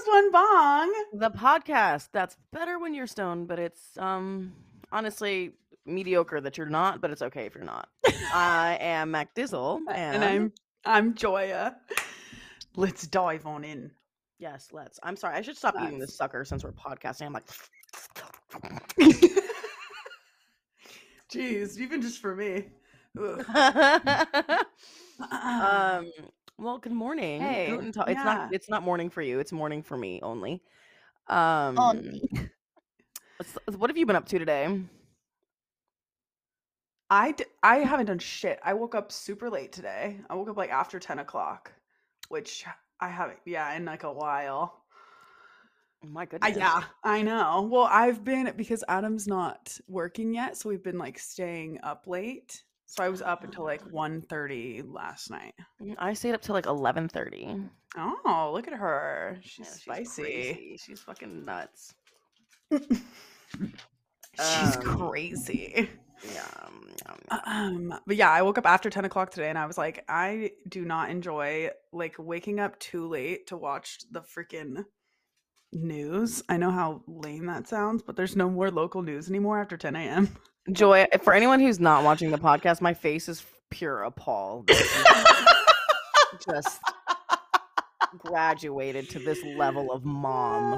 just one bong. The podcast that's better when you're stoned, but it's um honestly mediocre that you're not, but it's okay if you're not. I am Mac Dizzle, and, And I'm I'm Joya. Let's dive on in. yes, let's. I'm sorry, I should stop eating Let's. this sucker since we're podcasting. I'm like, Jeez, even just for me. Um. Well, good morning. Hey, Guten Tag. It's yeah. not. It's not morning for you. It's morning for me only. Um. s- What have you been up to today? I, d- I haven't done shit. I woke up super late today. I woke up like after 10 o'clock, which I haven't, yeah, in like a while. My I, goodness. yeah, I know. Well, I've been, because Adam's not working yet, so we've been like staying up late. So I was up until like 1.30 last night. Mm, I stayed up till like eleven thirty. Oh, look at her. She's Yeah, spicy. crazy. She's fucking nuts. She's Um, crazy. Yeah. um. Um, but yeah, I woke up after 10 o'clock today and I was like, I do not enjoy like waking up too late to watch the freaking news. I know how lame that sounds, but there's no more local news anymore after 10 a.m. Joy, for anyone who's not watching the podcast, my face is pure appall. Just graduated to this level of mom.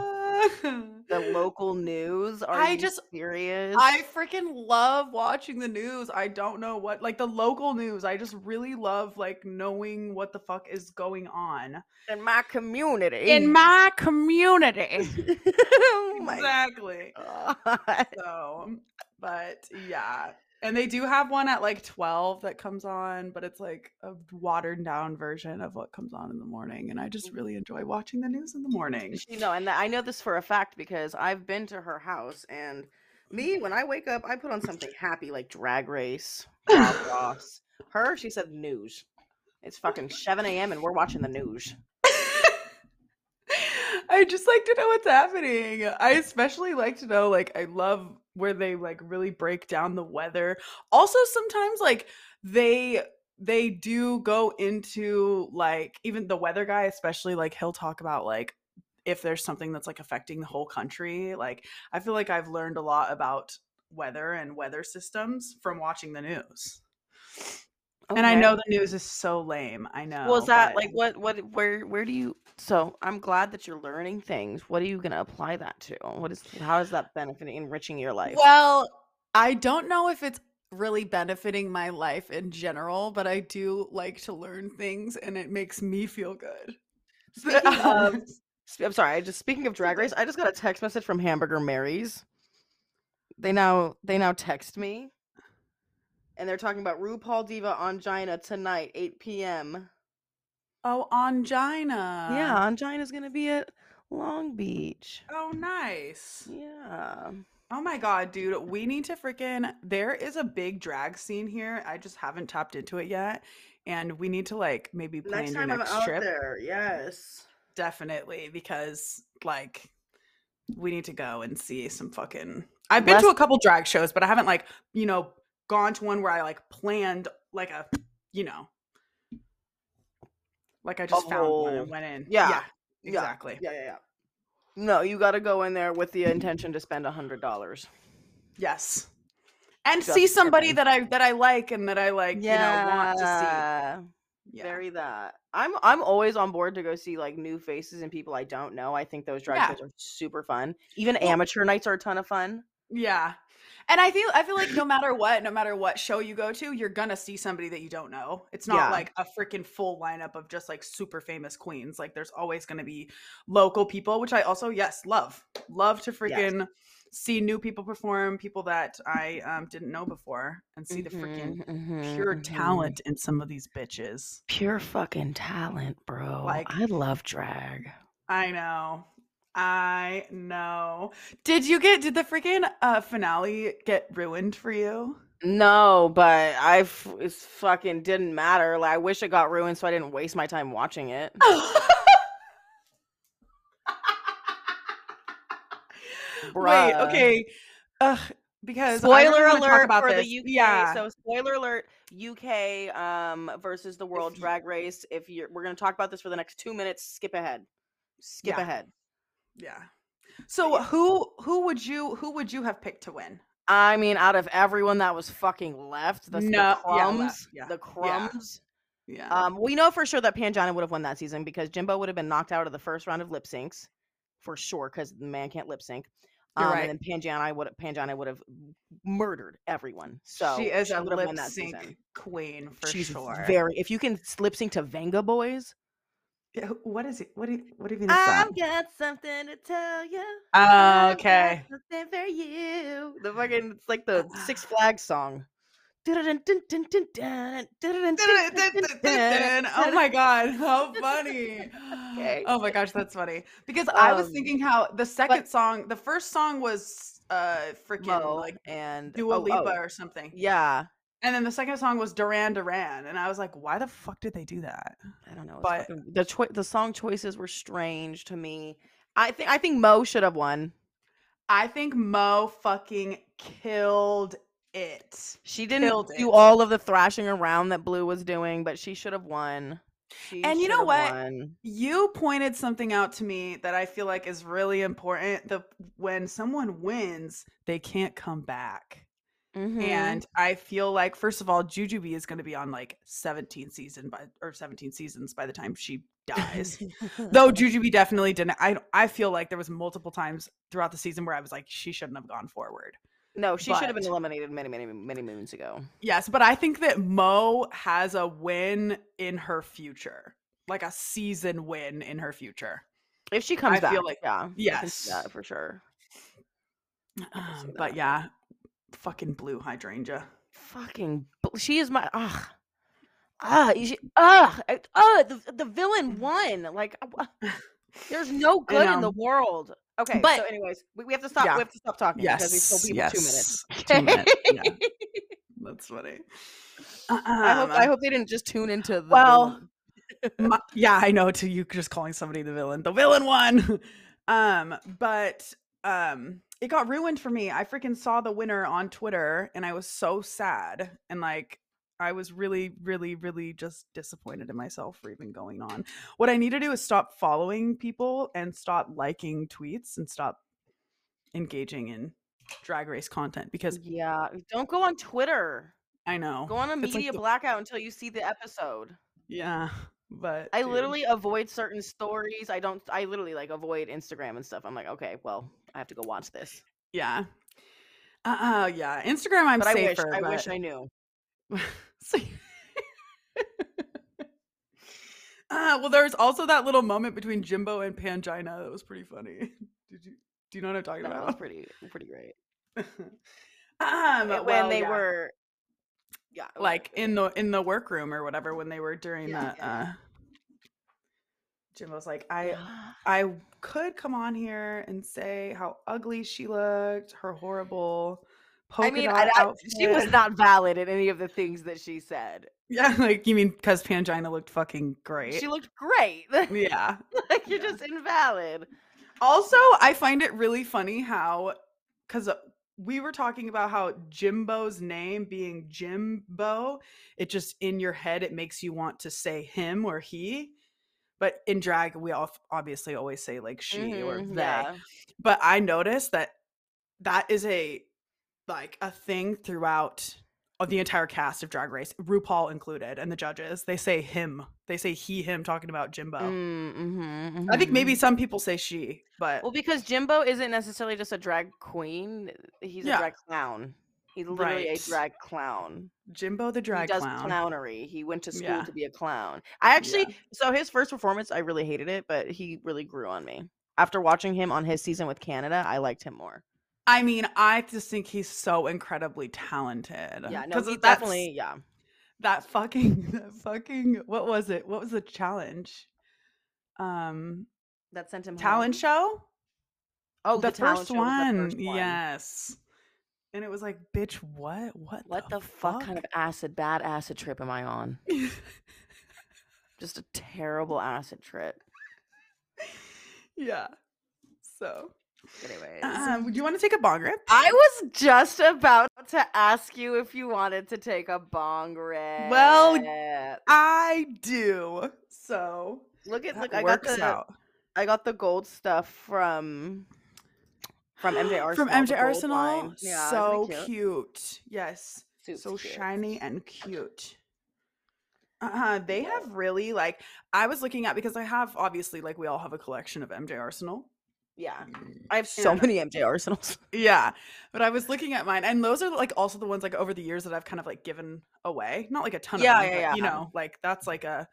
The local news. Are I you just- serious? I freaking love watching the news. I don't know what like the local news. I just really love like knowing what the fuck is going on in my community. in my community. oh my exactly. god. So, but yeah. And they do have one at like 12 that comes on, but it's like a watered down version of what comes on in the morning. And I just mm-hmm. really enjoy watching the news in the morning. You know, and I know this for a fact because I've been to her house, and me, when I wake up, I put on something happy like Drag Race, Bob Ross. Her, she said news. It's fucking 7 a.m. and we're watching the news. I just like to know what's happening. I especially like to know, like, I love where they like really break down the weather. Also, sometimes like they they do go into like even the weather guy, especially like he'll talk about like if there's something that's like affecting the whole country. Like I feel like I've learned a lot about weather and weather systems from watching the news. And I know the news is so lame. I know. Was that but- like what? What? Where? Where do you? So I'm glad that you're learning things. What are you gonna apply that to? What is? How is that benefiting, enriching your life? Well, I don't know if it's really benefiting my life in general, but I do like to learn things and it makes me feel good. Speaking of, sp- I'm sorry. I just speaking of Drag Race, I just got a text message from Hamburger Marys. They now they now text me, and they're talking about RuPaul Diva on Pangina tonight, 8 p.m. oh, Pangina. yeah, Pangina's gonna be at Long Beach. Oh, nice. Yeah. Oh my god, dude, we need to freaking there is a big drag scene here. I just haven't tapped into it yet. And we need to like maybe plan Next your I'm next out trip. there, yes. Definitely, because like we need to go and see some fucking I've been to a couple drag shows, but I haven't like, you know, gone to one where I like planned like a, you know, like I just found one and went in. Yeah, Yeah, yeah, exactly. Yeah, yeah, yeah. No, you got to go in there with the intention to spend a hundred dollars. Yes. And Just see somebody that I that I like and that I like, you know, want to Yeah. see. Yeah. Very that. I'm I'm always on board to go see like new faces and people I don't know. I think those drag Yeah. shows are super fun. Even Well- amateur nights are a ton of fun. Yeah. And I feel I feel like no matter what, no matter what show you go to, you're gonna see somebody that you don't know. It's not Yeah. like a freaking full lineup of just like super famous queens. Like there's always gonna be local people, which I also yes love. Love to freaking see new people perform, people that I um, didn't know before, and see the freaking Mhm, pure mhm, mhm. talent in some of these bitches. Pure fucking talent, bro. Like- I love drag. I know. I know. Did you get did the freaking uh finale get ruined for you? No, but I f- it's fucking didn't matter. Like I wish it got ruined so I didn't waste my time watching it. Wait, okay. Ugh, because Spoiler really wanna talk alert about for this. the UK. Yeah. So spoiler alert, UK um versus the World Drag Race. If you're we're gonna talk about this for the next two minutes, skip ahead. Skip Yeah. ahead. Yeah. So who who would you who would you have picked to win? I mean, out of everyone that was fucking left, the, No, yeah, crumbs, left, yeah, the crumbs. Yeah. Um, we know for sure that Pangina would have won that season because Jimbo would have been knocked out of the first round of lip syncs, for sure, because the man can't lip sync. Um, right. And then Pangina would Pangina would have murdered everyone. So she is a have won lip sync queen for She's sure. very. If you can lip sync to Vengaboys, Yeah, who- what is it? What do you, what do you mean? I've got something to tell you. Oh, I've got okay. something for you. The fucking it's like the Six Flags song. oh my god, how funny. Okay. Oh my gosh, that's funny. Because I was Um, thinking how the second song, the first song was uh freaking Mo like and Dua oh, Lipa oh, or something. yeah, And then the second song was Duran Duran. And I was like, why the fuck did they do that? I don't know. But- fucking- the choi- the song choices were strange to me. I think I think Mo should have won. I think Mo fucking killed it. She didn't Killed do it. all of the thrashing around that Blu was doing, but she should have won. She And you know what? won. You pointed something out to me that I feel like is really important. The when someone wins, they can't come back. Mhm. And I feel like first of all, Jujubee is going to be on like 17 season by or 17 seasons by the time she dies. Though Jujubee definitely didn't. I I feel like there was multiple times throughout the season where I was like she shouldn't have gone forward. no, she should have been eliminated many, many, many moons ago. Yes, but I think that Mo has a win in her future. Like a season win in her future. If she comes I back, feel like- yeah, I can see yes. for sure. Um, but yeah, fucking Blu Hydrangea. Fucking, bl- she is my ah. Ah, you should- ah, ah, the the villain won. Like, uh, there's no good in the world. Okay, But- so anyways, we, we have to stop. Yeah. We have to stop talking because we told people two minutes. Two minutes. Yeah, that's funny. I hope Um, I hope they didn't just tune into the well, my- yeah, I know. To you, just calling somebody the villain. The villain won. um, but um, it got ruined for me. I freaking saw the winner on Twitter, and I was so sad. And like, I was really, really, really just disappointed in myself for even going on. What I need to do is stop following people and stop liking tweets and stop engaging in drag race content because yeah, don't go on Twitter. I know. Go on a It's like media the- blackout until you see the episode. Yeah, but I dude. literally avoid certain stories. I don't. I literally like avoid Instagram and stuff. I'm like, okay, well, I have to go watch this. Yeah. Uh, uh yeah. Instagram I'm but I wish. safer. I wish I knew. So- uh, well, there's also that little moment between Jimbo and Pangina that was pretty funny. Did you do you know what I'm talking That was about? pretty pretty great. um, when they yeah. were, yeah, like in the in the workroom or whatever when they were during Yeah, the yeah, uh Jimbo's like. I I could come on here and say how ugly she looked, her horrible polka I mean, dot I, I, she was not valid in any of the things that she said. Yeah, like you mean because Pangina looked fucking great. She looked great. yeah. like you're Yeah. just invalid. Also, I find it really funny how, because uh, we were talking about how Jimbo's name being Jimbo, it just in your head, it makes you want to say him or he. But in drag, we all obviously always say like she or Mhm, they. yeah. But I noticed that that is a like a thing throughout of the entire cast of Drag Race, RuPaul included, and the judges. They say him. They say he, him, talking about Jimbo. Mm, mhm, I think maybe mhm. some people say she, but Well, because Jimbo isn't necessarily just a drag queen; he's Yeah. a drag clown. He's literally Right. a drag clown. Jimbo the drag clown. he does clown. clownery. He went to school Yeah. to be a clown. I actually, Yeah. so his first performance, I really hated it, but he really grew on me. After watching him on his season with Canada, I liked him more. I mean, I just think he's so incredibly talented. Yeah, no, he definitely, yeah. that fucking that fucking what was it? What was the challenge? Um, That sent him talent home. show. Oh, the, the, first was the first one. Yes. And it was like, bitch, what? What? What the, fuck? kind of acid, bad acid trip am I on? Just a terrible acid trip. yeah. So, Anyways. um, do you want to take a bong rip? I was just about to ask you if you wanted to take a bong rip. Well, I do. So look at look. I got the out. I got the gold stuff from from MJ Arsenal. From MJ Arsenal. Yeah, so it cute. Yes. Super so cute. shiny and cute. Uh, they have really like I was looking at because I have obviously like we all have a collection of MJ Arsenal. Yeah, I have so many MJ Arsenals. Yeah, but I was looking at mine, and those are like also the ones like over the years that I've kind of like given away. Not like a ton Yeah, of them, yeah, but, you know, like that's like a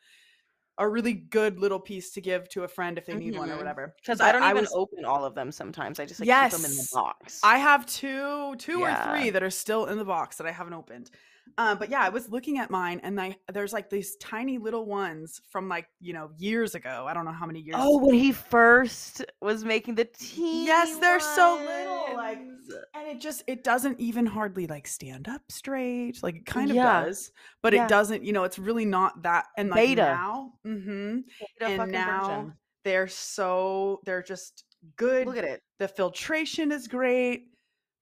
a really good little piece to give to a friend if they need one or Mhm. whatever. Because I don't even was- open all of them. Sometimes I just like keep them in the box. I have two, two Yeah. or three that are still in the box that I haven't opened. Um, but yeah, I was looking at mine, and I there's like these tiny little ones from like you know years ago. I don't know how many years. oh, when he first was making the teeny Yes, they're so little, like- and it just it doesn't even hardly like stand up straight. Like it kind of Yeah. does, but Yeah. it doesn't. You know, it's really not that. And like Beta. now, hmm Beta and now version. they're so they're just good. Look at it. the filtration is great.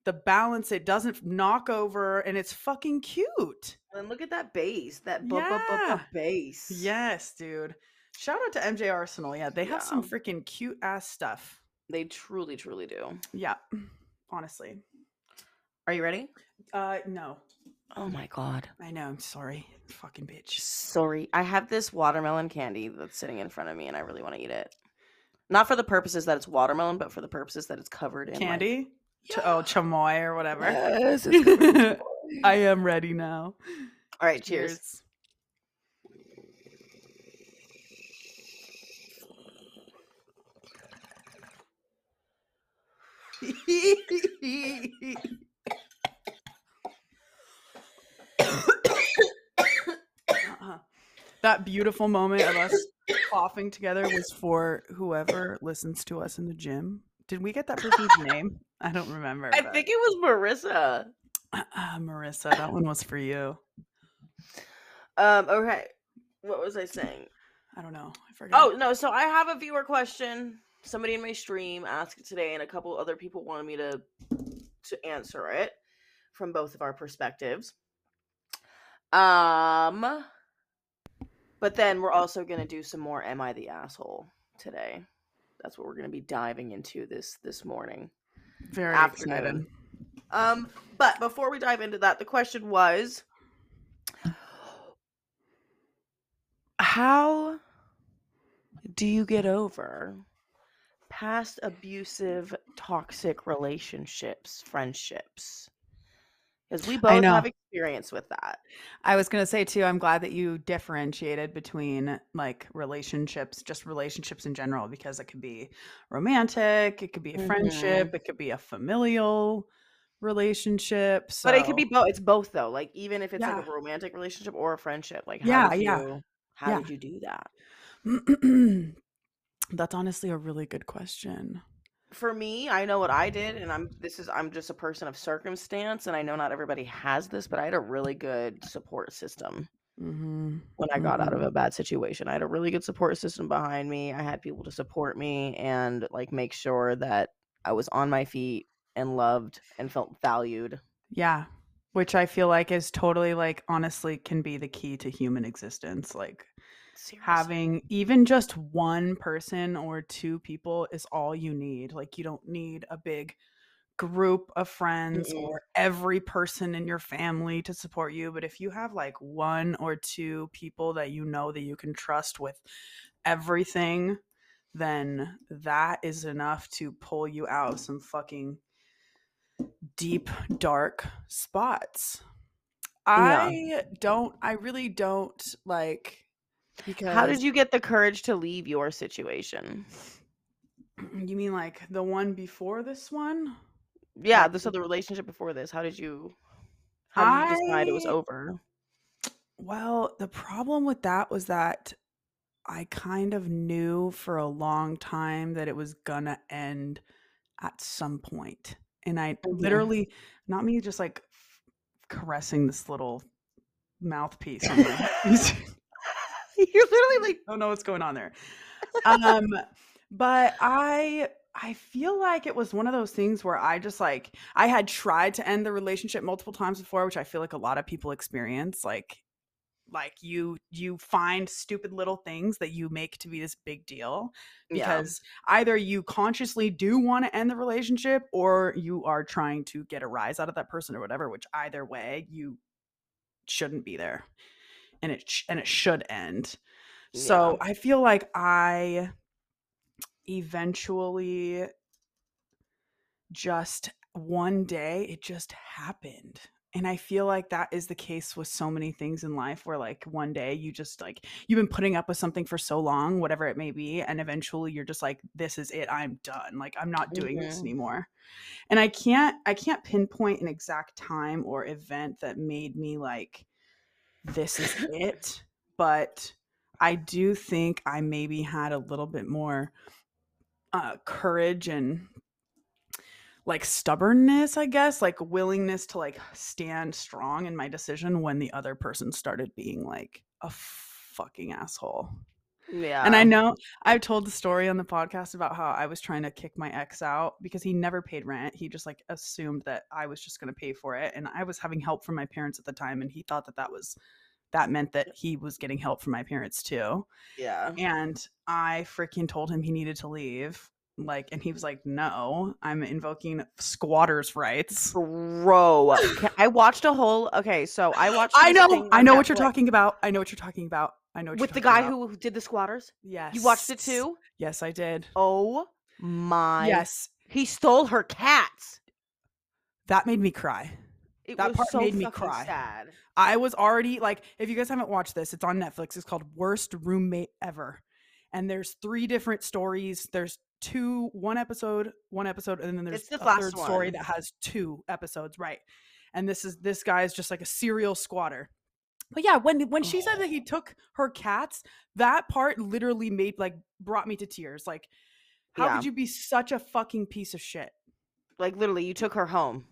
The balance it doesn't knock over, and it's fucking cute. And look at that base. That bu- bu- bu- bu- base. Yes, dude. Shout out to MJ Arsenal. Yeah, they have some freaking cute ass stuff. They truly, truly do. Yeah, honestly. Are you ready? Uh, no, Oh my god. I know. I'm sorry, fucking bitch. Sorry. I have this watermelon candy that's sitting in front of me and I really want to eat it. Not for the purposes that it's watermelon, but for the purposes that it's covered in like- Candy? Ch- oh, chamoy or whatever. Yes, it's covered in chamoy. I am ready now. All right, cheers. Cheers. Uh-uh. that beautiful moment of us coughing together was for whoever listens to us in the gym. Did we get that person's name? I don't remember. I but- think it was Marissa. Uh, Marissa, that one was for you. Um, okay. What was I saying? I don't know. I forgot. Oh, no, so I have a viewer question. Somebody in my stream asked today, and a couple other people wanted me to to answer it from both of our perspectives. Um but then we're also gonna do some more Am I the Asshole today. That's what we're gonna be diving into this this morning. very afternoon. excited. Um, but before we dive into that, the question was How do you get over past abusive, toxic relationships, friendships? Because we both have experience with that. I was going to say too, I'm glad that you differentiated between like relationships, just relationships in general, because it could be romantic, it could be a Mhm. friendship, it could be a familial relationship. But it could be both. It's both though. Like even if it's like a romantic relationship or a friendship. Like how Yeah, did yeah. how Yeah. did you do that? That's honestly a really good question. For me, I know what I did, and I'm this is I'm just a person of circumstance, and I know not everybody has this, but I had a really good support system hmm when I got out of a bad situation. I had a really good support system behind me. I had people to support me and like make sure that I was on my feet and loved and felt valued. Yeah. Which I feel like is totally like honestly can be the key to human existence. Like Seriously. having even just one person or two people is all you need. Like you don't need a big group of friends Mm-mm. or every person in your family to support you, but if you have like one or two people that you know that you can trust with everything, then that is enough to pull you out of some fucking deep dark spots. I don't I really don't like because How did you get the courage to leave your situation? you mean like the one before this one? Yeah, Like- this other relationship before this. How did you how did you decide it was over? Well, the problem with that was that I kind of knew for a long time that it was gonna end at some point. And I Mhm. literally, not me just like caressing this little mouthpiece. You're literally like don't know what's going on there. Um, but I I feel like it was one of those things where I just like I had tried to end the relationship multiple times before, which I feel like a lot of people experience. Like like you you find stupid little things that you make to be this big deal Yeah. because either you consciously do want to end the relationship or you are trying to get a rise out of that person or whatever which either way you shouldn't be there and it sh- and it should end. So i feel like i eventually just one day it just happened. And i feel like that is the case with so many things in life where like one day you just like you've been putting up with something for so long whatever it may be and eventually you're just like this is it i'm done. Like i'm not doing this Mhm. anymore. And i can't i can't pinpoint an exact time or event that made me like this is it but i do think i maybe had a little bit more uh courage and like stubbornness i guess like willingness to like stand strong in my decision when the other person started being like a fucking asshole Yeah. and I know I've told the story on the podcast about how I was trying to kick my ex out because he never paid rent. He just like assumed that I was just going to pay for it. And I was having help from my parents at the time. And he thought that that was, that meant that he was getting help from my parents too. Yeah. And I freaking told him he needed to leave. Like, and he was like, no, I'm invoking squatters' rights. Bro, I watched a whole. Okay, so I watched. I know, I know what you're talking about. I know what you're talking about. I know with the guy about. who did the squatters. yes, You watched it too? Yes, I did. Oh my! Yes, he stole her cats. that made me cry. It That part so made me cry. Sad. I was already like, if you guys haven't watched this, it's on Netflix. It's called Worst Roommate Ever. And there's three different stories. There's two, one episode, one episode, and then there's It's the a third story that has two episodes, right? And this is this guy is just like a serial squatter. But yeah, when when she said that he oh. took her cats, that part literally made like brought me to tears. Like, how Yeah. could you be such a fucking piece of shit? Like literally, you took her home.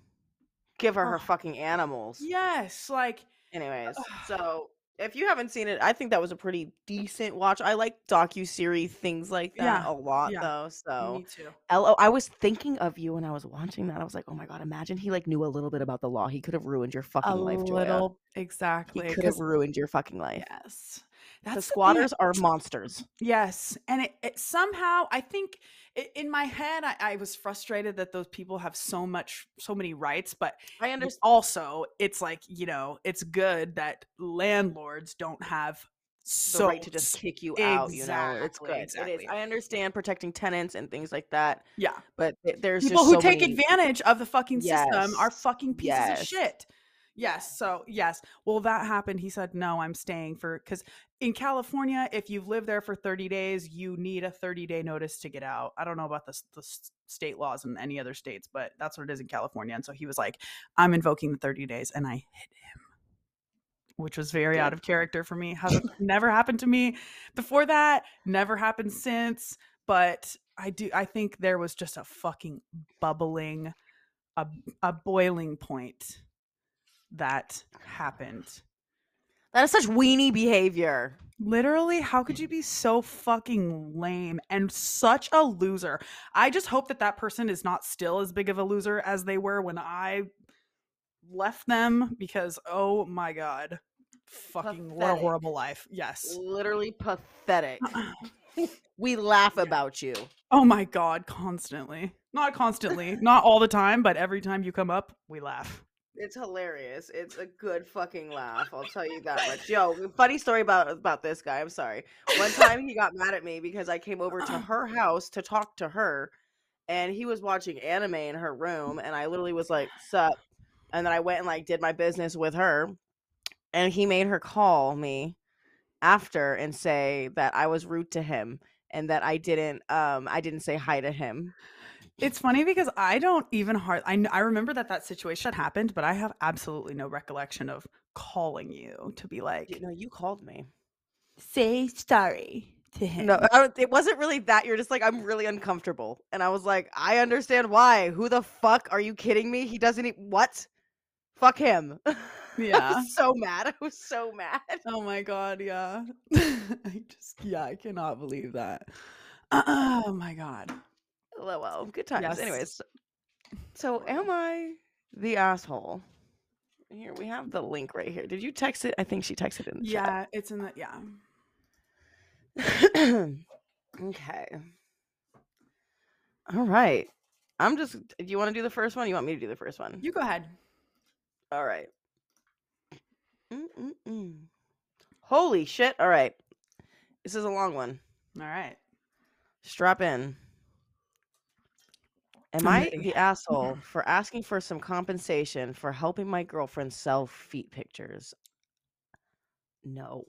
Give her her fucking animals. Yes, like Anyways, so if you haven't seen it, I think that was a pretty decent watch. I like docu series things like that Yeah, a lot yeah. though. So me too. LO, I was thinking of you when I was watching that. I was like, oh my god, imagine he like knew a little bit about the law. He could have ruined your fucking A life, Joya. little exactly. He could have ruined your fucking life. Yes. The That's thing, squatters are monsters. Yes. And it, it somehow, I think i in my head, I, I was frustrated that those people have so much, so many rights, but I understand. also it's like, you know, it's good that landlords don't have The so right to just kick you out, you know, it's good. It exactly. is. I understand protecting tenants and things like that, yeah. but th- there's People who so take many- advantage of the fucking system are fucking pieces yes. of shit. Yes. So, yes. Well, that happened. He said, no, I'm staying for, because in California, if you've lived there for 30 days, you need a 30 day notice to get out. I don't know about the, the state laws in any other states, but that's what it is in California. And so he was like, I'm invoking the 30 days. And I hit him, which was very out of character for me. Hasn't never happened to me before that, never happened since. But I do, I think there was just a fucking bubbling, a, a boiling point that happened. That is such weenie behavior. Literally, how could you be so fucking lame and such a loser? I just hope that that person is not still as big of a loser as they were when I left them because oh my god. Fucking what a horrible life. Yes. Literally pathetic. we laugh about you. Oh my god, constantly. Not constantly, not all the time, but every time you come up, we laugh. It's hilarious. It's a good fucking laugh. I'll tell you that much. Yo, funny story about about this guy. I'm sorry. One time he got mad at me because I came over to her house to talk to her, and he was watching anime in her room, and I literally was like, "Sup," and then I went and like did my business with her, and he made her call me after and say that I was rude to him and that I didn't um I didn't say hi to him. It's funny because I don't even hard. I I remember that that situation happened, but I have absolutely no recollection of calling you to be like, You know, you called me. say sorry to him. No, I don't- it wasn't really that. You're just like, I'm really uncomfortable. And I was like, I understand why. Who the fuck? Are you kidding me? He doesn't eat what? Fuck him. I Yeah. was so mad. I was so mad. Oh my god, yeah. I just yeah, I cannot believe that. Oh my god. Well, good times. Yes. Anyways, so am I the asshole? Here we have the link right here. Did you text it? I think she texted it in the Yeah, it's in the yeah. okay. All right. I'm just. Do you want to do the first one? You want me to do the first one? You go ahead. All right. Mm-mm-mm. Holy shit. All right. This is a long one. All right. Strap in. Am I the asshole for asking for some compensation for helping my girlfriend sell feet pictures? No.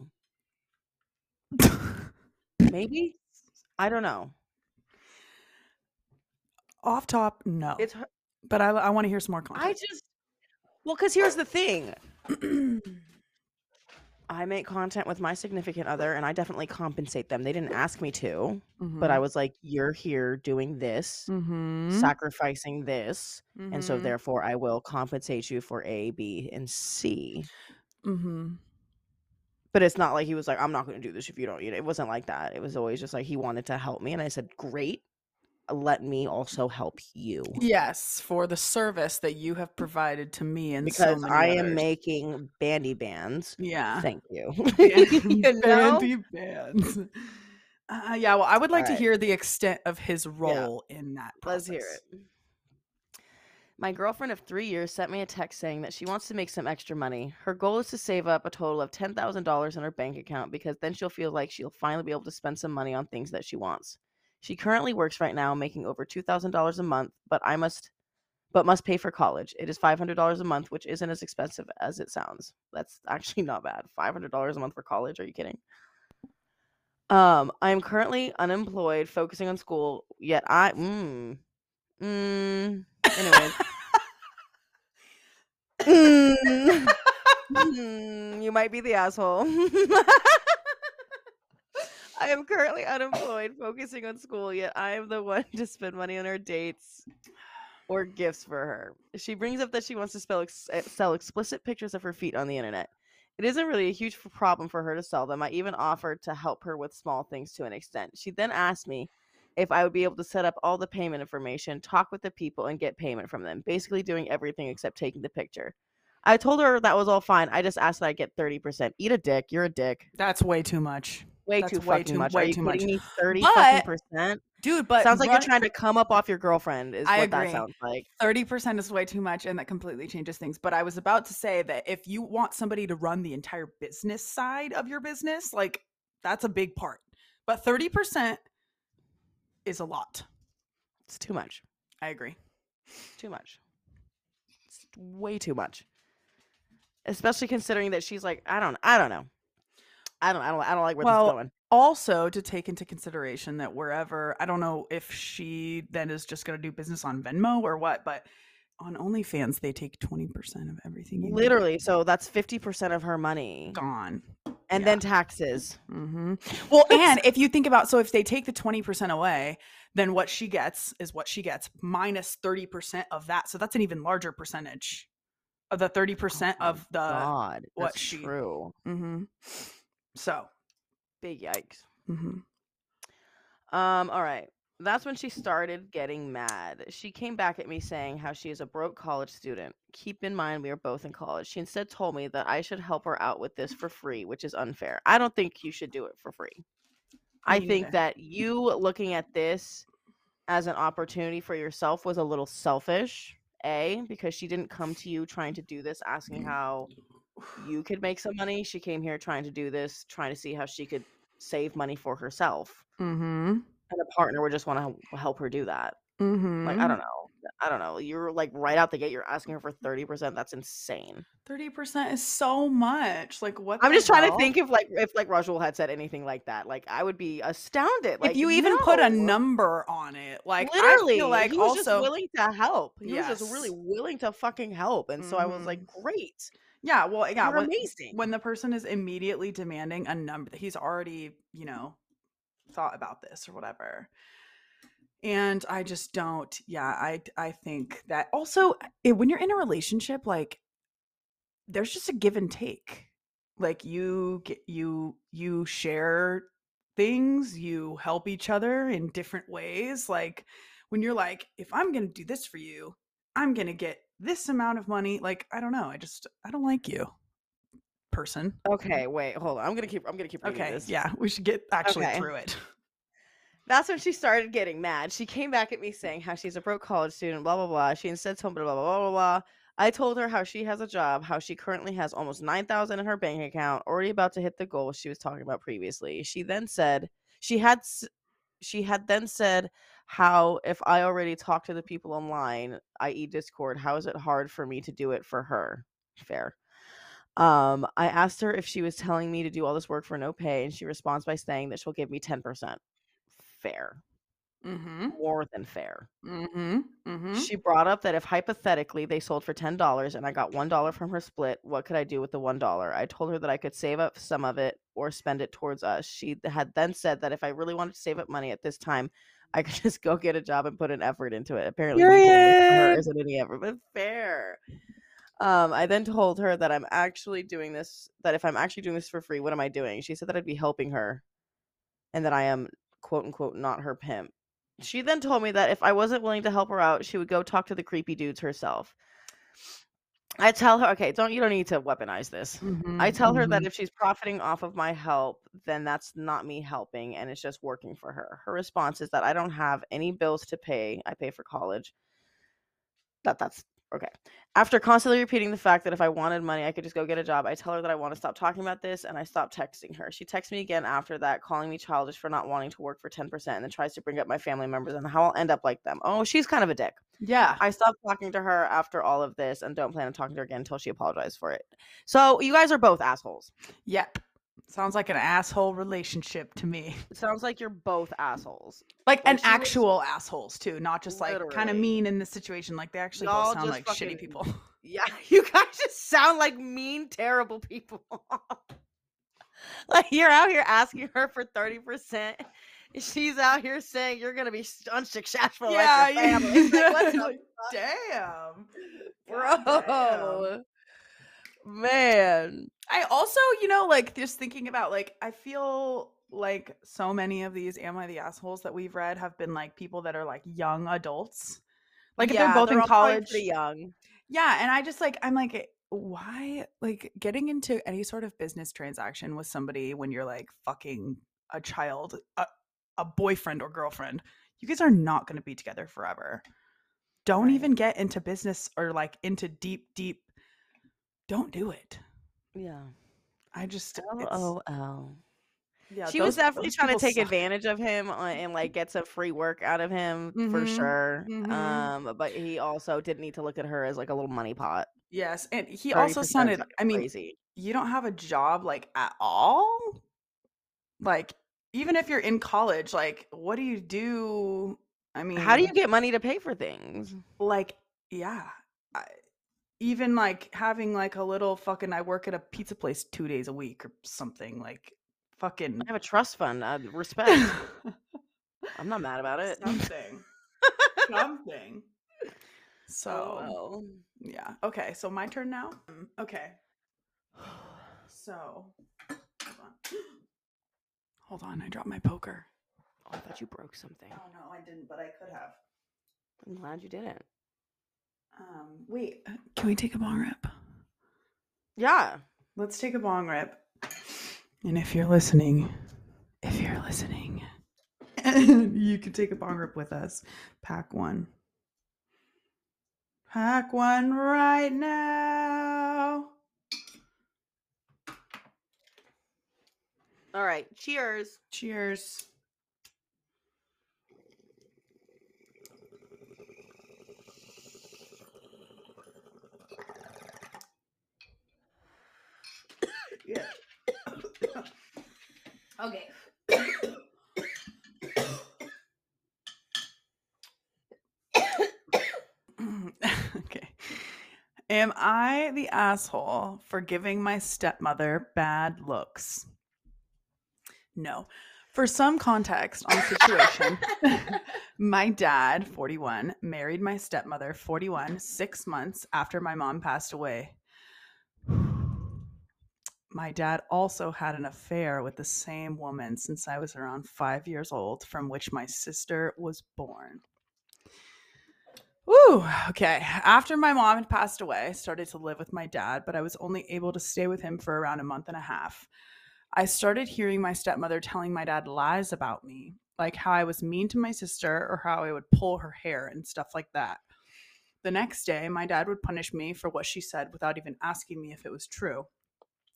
Maybe? I don't know. Off top, no. It's her- but I I want to hear some more content. I just Well, cuz here's the thing. I make content with my significant other and I definitely compensate them. They didn't ask me to, but I was like, "You're here doing this, mm-hmm. sacrificing this, and so therefore I will compensate you for A, B, and C." mm-hmm. But it's not like he was like, "I'm not going to do this if you don't." You know, it wasn't like that. It was always just like he wanted to help me, and I said, "Great, let me also help you." Yes, for the service that you have provided to me and so Because many I am others. making bandy bands. yeah. Thank you. You know? bandy bands. Uh, yeah, well, I would like to hear the extent of his role in that. Let's hear it. My girlfriend of three years sent me a text saying that she wants to make some extra money. Her goal is to save up a total of $10,000 in her bank account because then she'll feel like she'll finally be able to spend some money on things that she wants. She currently works right now making over $2,000 a month, but I must but must pay for college. It is $500 a month, which isn't as expensive as it sounds. That's actually not bad. $500 a month for college? Are you kidding? Um, I am currently unemployed, focusing on school. Yet I, mm, mm. Anyways, Mm. Mm, you might be the asshole. I am currently unemployed, focusing on school. Yet I am the one to spend money on her dates or gifts for her. She brings up that she wants to spell ex- eh, sell explicit pictures of her feet on the internet. It isn't really a huge problem for her to sell them. I even offered to help her with small things to an extent. She then asked me if I would be able to set up all the payment information, talk with the people, and get payment from them, basically doing everything except taking the picture. I told her that was all fine. I just asked that I get 30%. Eat a dick. You're a dick. That's way too much. Way That's too way fucking too- much. way too much. me? 30 But- fucking percent? Dude, but sounds like run- you're trying to come up off your girlfriend, is I what that sounds like. 30% is way too much and that completely changes things but i was about to say that if you want somebody to run the entire business side of your business like that's a big part but 30% is a lot It's too much. i agree Too much. It's way too much. Especially considering that she's like, I don't I don't know. I don't I don't I don't like where this Well, is going. also to take into consideration that wherever i don't know if she then is just going to do business on venmo or what but on onlyfans they take 20% of everything you make. Literally, so that's 50% of her money. gone And yeah. then taxes. hmm Well, and if you think about, so if they take the twenty percent away, then what she gets is what she gets minus thirty percent of that. So that's an even larger percentage of the thirty percent Oh of the. God, what that's she- true. hmm So. Big yikes. hmm Um, all right. That's when she started getting mad. She came back at me saying how she is a broke college student. Keep in mind we are both in college. She instead told me that I should help her out with this for free, which is unfair. I don't think you should do it for free. I Me think that you looking at this as an opportunity for yourself was a little selfish. A, because she didn't come to you trying to do this, asking how you could make some money. She came here trying to do this, trying to see how she could save money for herself hmm and a partner would just want to help her do that. hmm Like I don't know, I don't know. You're like right out the gate. You're asking her for thirty percent. That's insane. Thirty percent is so much. Like what? I'm just trying to think if like if like Rajul had said anything like that, like I would be astounded. Like if you even put a number on it, like literally, I feel like he was also just willing to help. He was just really willing to fucking help, and so I was like, great, yeah, well, yeah, you're when, amazing. when the person is immediately demanding a number, that he's already you know thought about this or whatever. And I just don't. Yeah, I I think that also it, when you're in a relationship, like there's just a give and take. Like you get you you share things, you help each other in different ways. Like when you're like, if I'm gonna do this for you, I'm gonna get this amount of money. Like, I don't know. I just I don't like you, person. Okay, wait, hold on. I'm gonna keep. I'm gonna keep reading Okay, this. yeah, we should get actually Okay. through it. That's when she started getting mad. She came back at me saying how she's a broke college student, blah blah blah. She instead told me blah blah blah blah blah. I told her how she has a job, how she currently has almost nine thousand in her bank account, already about to hit the goal she was talking about previously. She then said she had she had then said how if I already talked to the people online, i.e. Discord, how is it hard for me to do it for her? Fair. Um, I asked her if she was telling me to do all this work for no pay, and she responds by saying that she'll give me 10%. Fair. Mm-hmm. More than fair. Mm-hmm. Mm-hmm. She brought up that if hypothetically they sold for $10 and I got $1 from her split, what could I do with the $1? I told her that I could save up some of it or spend it towards us. She had then said that if I really wanted to save up money at this time, I could just go get a job and put an effort into it. Apparently, me doing this her isn't any effort, but fair. Um, I then told her that I'm actually doing this, that if I'm actually doing this for free, what am I doing? She said that I'd be helping her and that I am quote unquote not her pimp. She then told me that if I wasn't willing to help her out, she would go talk to the creepy dudes herself. I tell her, okay, don't you don't need to weaponize this. Mm-hmm, I tell her that mm-hmm. if she's profiting off of my help, then that's not me helping and it's just working for her. Her response is that I don't have any bills to pay. I pay for college. That that's okay. After constantly repeating the fact that if I wanted money, I could just go get a job, I tell her that I want to stop talking about this and I stop texting her. She texts me again after that, calling me childish for not wanting to work for 10% and then tries to bring up my family members and how I'll end up like them. Oh, she's kind of a dick. yeah. I stopped talking to her after all of this and don't plan on talking to her again until she apologized for it. So you guys are both assholes. Yep. Sounds like an asshole relationship to me. It sounds like you're both assholes. Like an she was- actual assholes too, not just like kind of mean in this situation. Like they actually Y'all both sound like fucking- shitty people. Yeah, you guys just sound like mean, terrible people. like you're out here asking her for 30%. She's out here saying you're gonna be unsuccessful. family. It's like, what the like, damn. bro? Man. I also, you know, like just thinking about like I feel like so many of these Am I the Assholes that we've read have been like people that are like young adults. Like if they're both in all probably college. pretty young. Yeah, and I just like I'm like eh, why like getting into any sort of business transaction with somebody when you're like fucking a child, a, a boyfriend or girlfriend, you guys are not going to be together forever. Don't Right. even get into business or like into deep deep don't do it. Yeah. I just it's- LOL. yeah, she was those- definitely those trying to people take suck. advantage of him uh, and like get some free work out of him for Mhm, sure. mhm. Um, but he also didn't need to look at her as like a little money pot. Yes, and he also 30% is sounded fucking I mean, crazy. you don't have a job like at all like even if you're in college like what do you do i mean How do you get money to pay for things? like yeah even like having like a little fucking i work at a pizza place two days a week or something like fucking I have a trust fund. Uh, respect. I'm not mad about it. something something so LOL. yeah okay so my turn now Mm, okay so hold on hold on i dropped my poker Oh, I thought you broke something. Oh no, I didn't, but I could have. I'm glad you didn't. Um, wait, uh, can we take a bong rip? Yeah. Let's take a bong rip. And if you're listening, if you're listening, you can take a bong rip with us. Pack one. Pack one right now. All right. Cheers. Cheers. Yeah. okay. okay. Am I the asshole for giving my stepmother bad looks? No. For some context on the situation, my dad, 41, married my stepmother, 41, six months after my mom passed away. My dad also had an affair with the same woman since I was around five years old, from which my sister was born. Ooh, Okay. After my mom had passed away, I started to live with my dad, but I was only able to stay with him for around a month and a half. I started hearing my stepmother telling my dad lies about me, like how I was mean to my sister or how I would pull her hair and stuff like that. The next day, my dad would punish me for what she said without even asking me if it was true.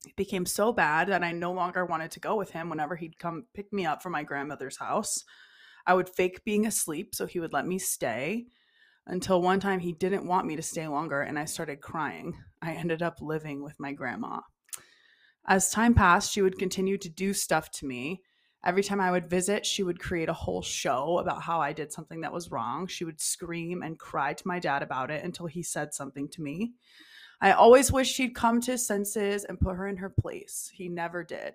It became so bad that I no longer wanted to go with him whenever he'd come pick me up from my grandmother's house. I would fake being asleep so he would let me stay until one time he didn't want me to stay longer and I started crying. I ended up living with my grandma. As time passed, she would continue to do stuff to me. Every time I would visit, she would create a whole show about how I did something that was wrong. She would scream and cry to my dad about it until he said something to me. I always wished he'd come to his senses and put her in her place. He never did.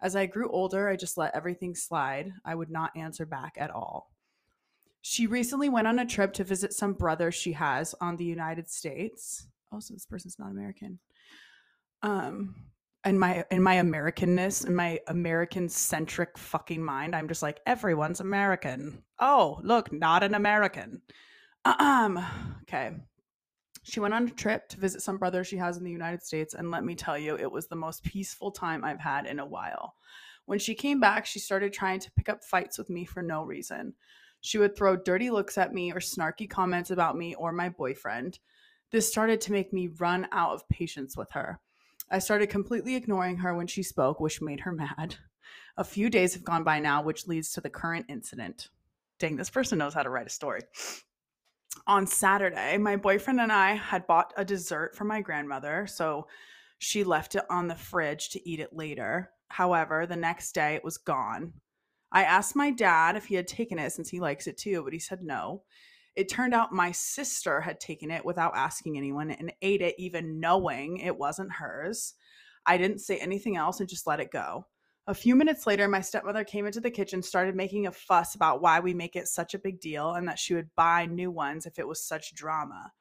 As I grew older, I just let everything slide. I would not answer back at all. She recently went on a trip to visit some brother she has on the United States. Oh, so this person's not American. Um, and my in my Americanness and my American centric fucking mind, I'm just like everyone's American. Oh, look, not an American. Um, okay. She went on a trip to visit some brother she has in the United States, and let me tell you, it was the most peaceful time I've had in a while. When she came back, she started trying to pick up fights with me for no reason. She would throw dirty looks at me or snarky comments about me or my boyfriend. This started to make me run out of patience with her. I started completely ignoring her when she spoke, which made her mad. A few days have gone by now, which leads to the current incident. Dang, this person knows how to write a story. On Saturday, my boyfriend and I had bought a dessert for my grandmother, so she left it on the fridge to eat it later. However, the next day it was gone. I asked my dad if he had taken it since he likes it too, but he said no. It turned out my sister had taken it without asking anyone and ate it, even knowing it wasn't hers. I didn't say anything else and just let it go. A few minutes later, my stepmother came into the kitchen, started making a fuss about why we make it such a big deal and that she would buy new ones if it was such drama.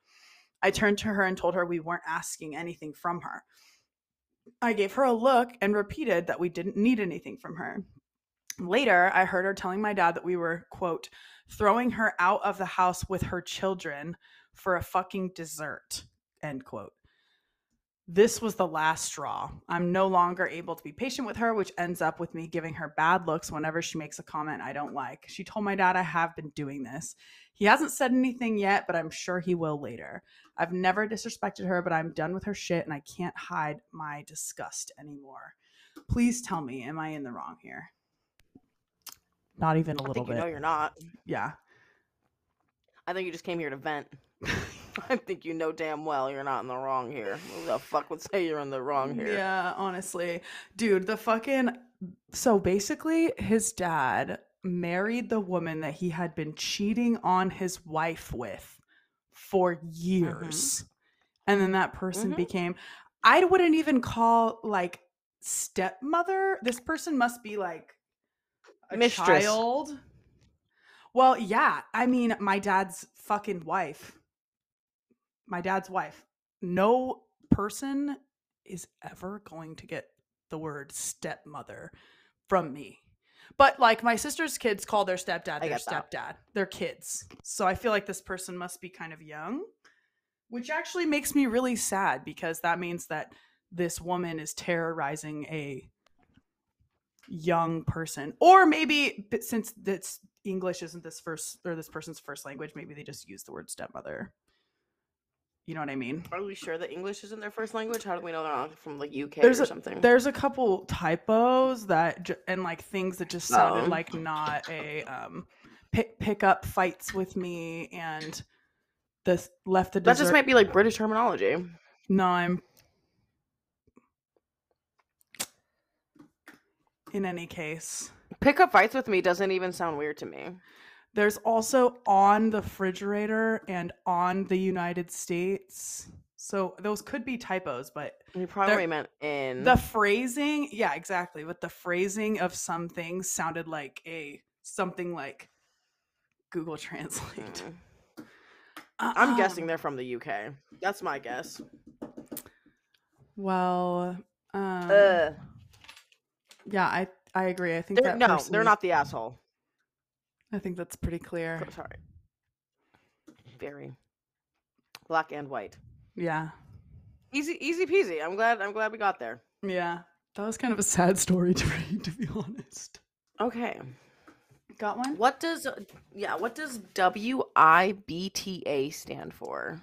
I turned to her and told her we weren't asking anything from her. I gave her a look and repeated that we didn't need anything from her. Later, I heard her telling my dad that we were, quote, throwing her out of the house with her children for a fucking dessert, end quote. This was the last straw. I'm no longer able to be patient with her, which ends up with me giving her bad looks whenever she makes a comment I don't like. She told my dad I have been doing this. He hasn't said anything yet, but I'm sure he will later. I've never disrespected her, but I'm done with her shit and I can't hide my disgust anymore. Please tell me, am I in the wrong here? Not even a I little bit. No, you're not. yeah. I think you just came here to vent. I think you know damn well you're not in the wrong here. Who the fuck would say you're in the wrong here? Yeah, honestly. Dude, the fucking so basically his dad married the woman that he had been cheating on his wife with for years. And then that person Mhm. became I wouldn't even call like stepmother. This person must be like a Mistress. child. Well, yeah. I mean, my dad's fucking wife. My dad's wife. No person is ever going to get the word stepmother from me. But like my sister's kids call their stepdad I their get that. stepdad. They're kids. So I feel like this person must be kind of young, which actually makes me really sad because that means that this woman is terrorizing a young person. Or maybe since this English isn't this first or this person's first language, maybe they just use the word stepmother. You know what I mean? Are we sure that English isn't their first language? How do we know they're not from like UK There's or a- something? There's a couple typos that ju- and like things that just sounded Oh. like not a um pick pick up fights with me and this left the that dessert. just might be like British terminology. no, I'm in any case. Pick up fights with me doesn't even sound weird to me. There's also on the refrigerator and on the United States. So those could be typos, but You probably meant in. the phrasing, yeah, exactly. But the phrasing of some things sounded like a something like Google Translate. Mm. I'm Um, guessing they're from the UK. That's my guess. Well, um, Ugh. yeah, I I agree. I think They're, that no, they're is- not the asshole. I think that's pretty clear. Oh, Sorry. Very. black and white. Yeah. Easy, easy peasy. I'm glad. I'm glad we got there. Yeah. That was kind of a sad story to read, to be honest. Okay. Got one? What does yeah? What does WIBTA stand for?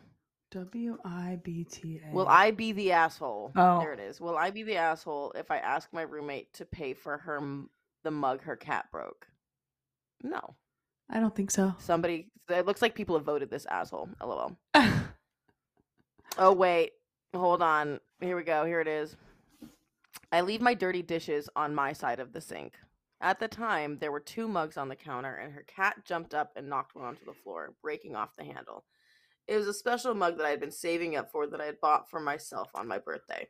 W I B T A. Will I be the asshole? Oh. There it is. Will I be the asshole if I ask my roommate to pay for her the mug her cat broke? No. I don't think so. Somebody. It looks like people have voted this asshole. LOL. Oh wait, hold on. Here we go. Here it is. I leave my dirty dishes on my side of the sink. At the time, there were two mugs on the counter, and her cat jumped up and knocked one onto the floor, breaking off the handle. It was a special mug that I had been saving up for that I had bought for myself on my birthday.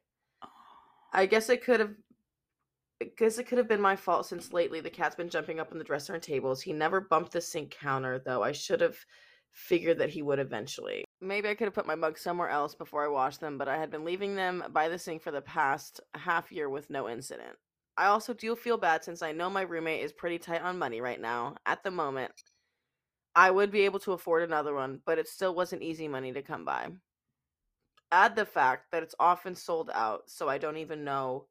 I guess it could have I guess it could have been my fault since lately the cat's been jumping up on the dresser and tables. He never bumped the sink counter, though. I should have figured that he would eventually. Maybe I could have put my mugs somewhere else before I washed them, but I had been leaving them by the sink for the past half year with no incident. I also do feel bad since I know my roommate is pretty tight on money right now. At the moment, I would be able to afford another one, but it still wasn't easy money to come by. Add the fact that it's often sold out, so I don't even know